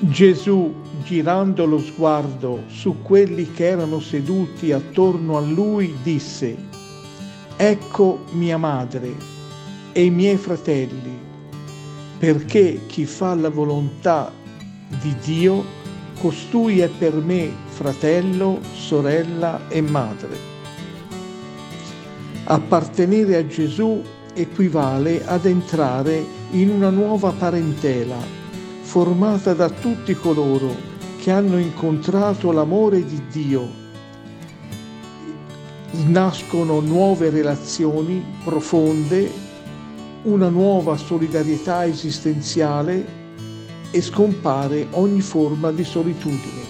Gesù, girando lo sguardo su quelli che erano seduti attorno a lui, disse, Ecco mia madre e i miei fratelli, perché chi fa la volontà di Dio, costui è per me fratello, sorella e madre. Appartenere a Gesù equivale ad entrare in una nuova parentela formata da tutti coloro che hanno incontrato l'amore di Dio. Nascono nuove relazioni profonde, una nuova solidarietà esistenziale e scompare ogni forma di solitudine.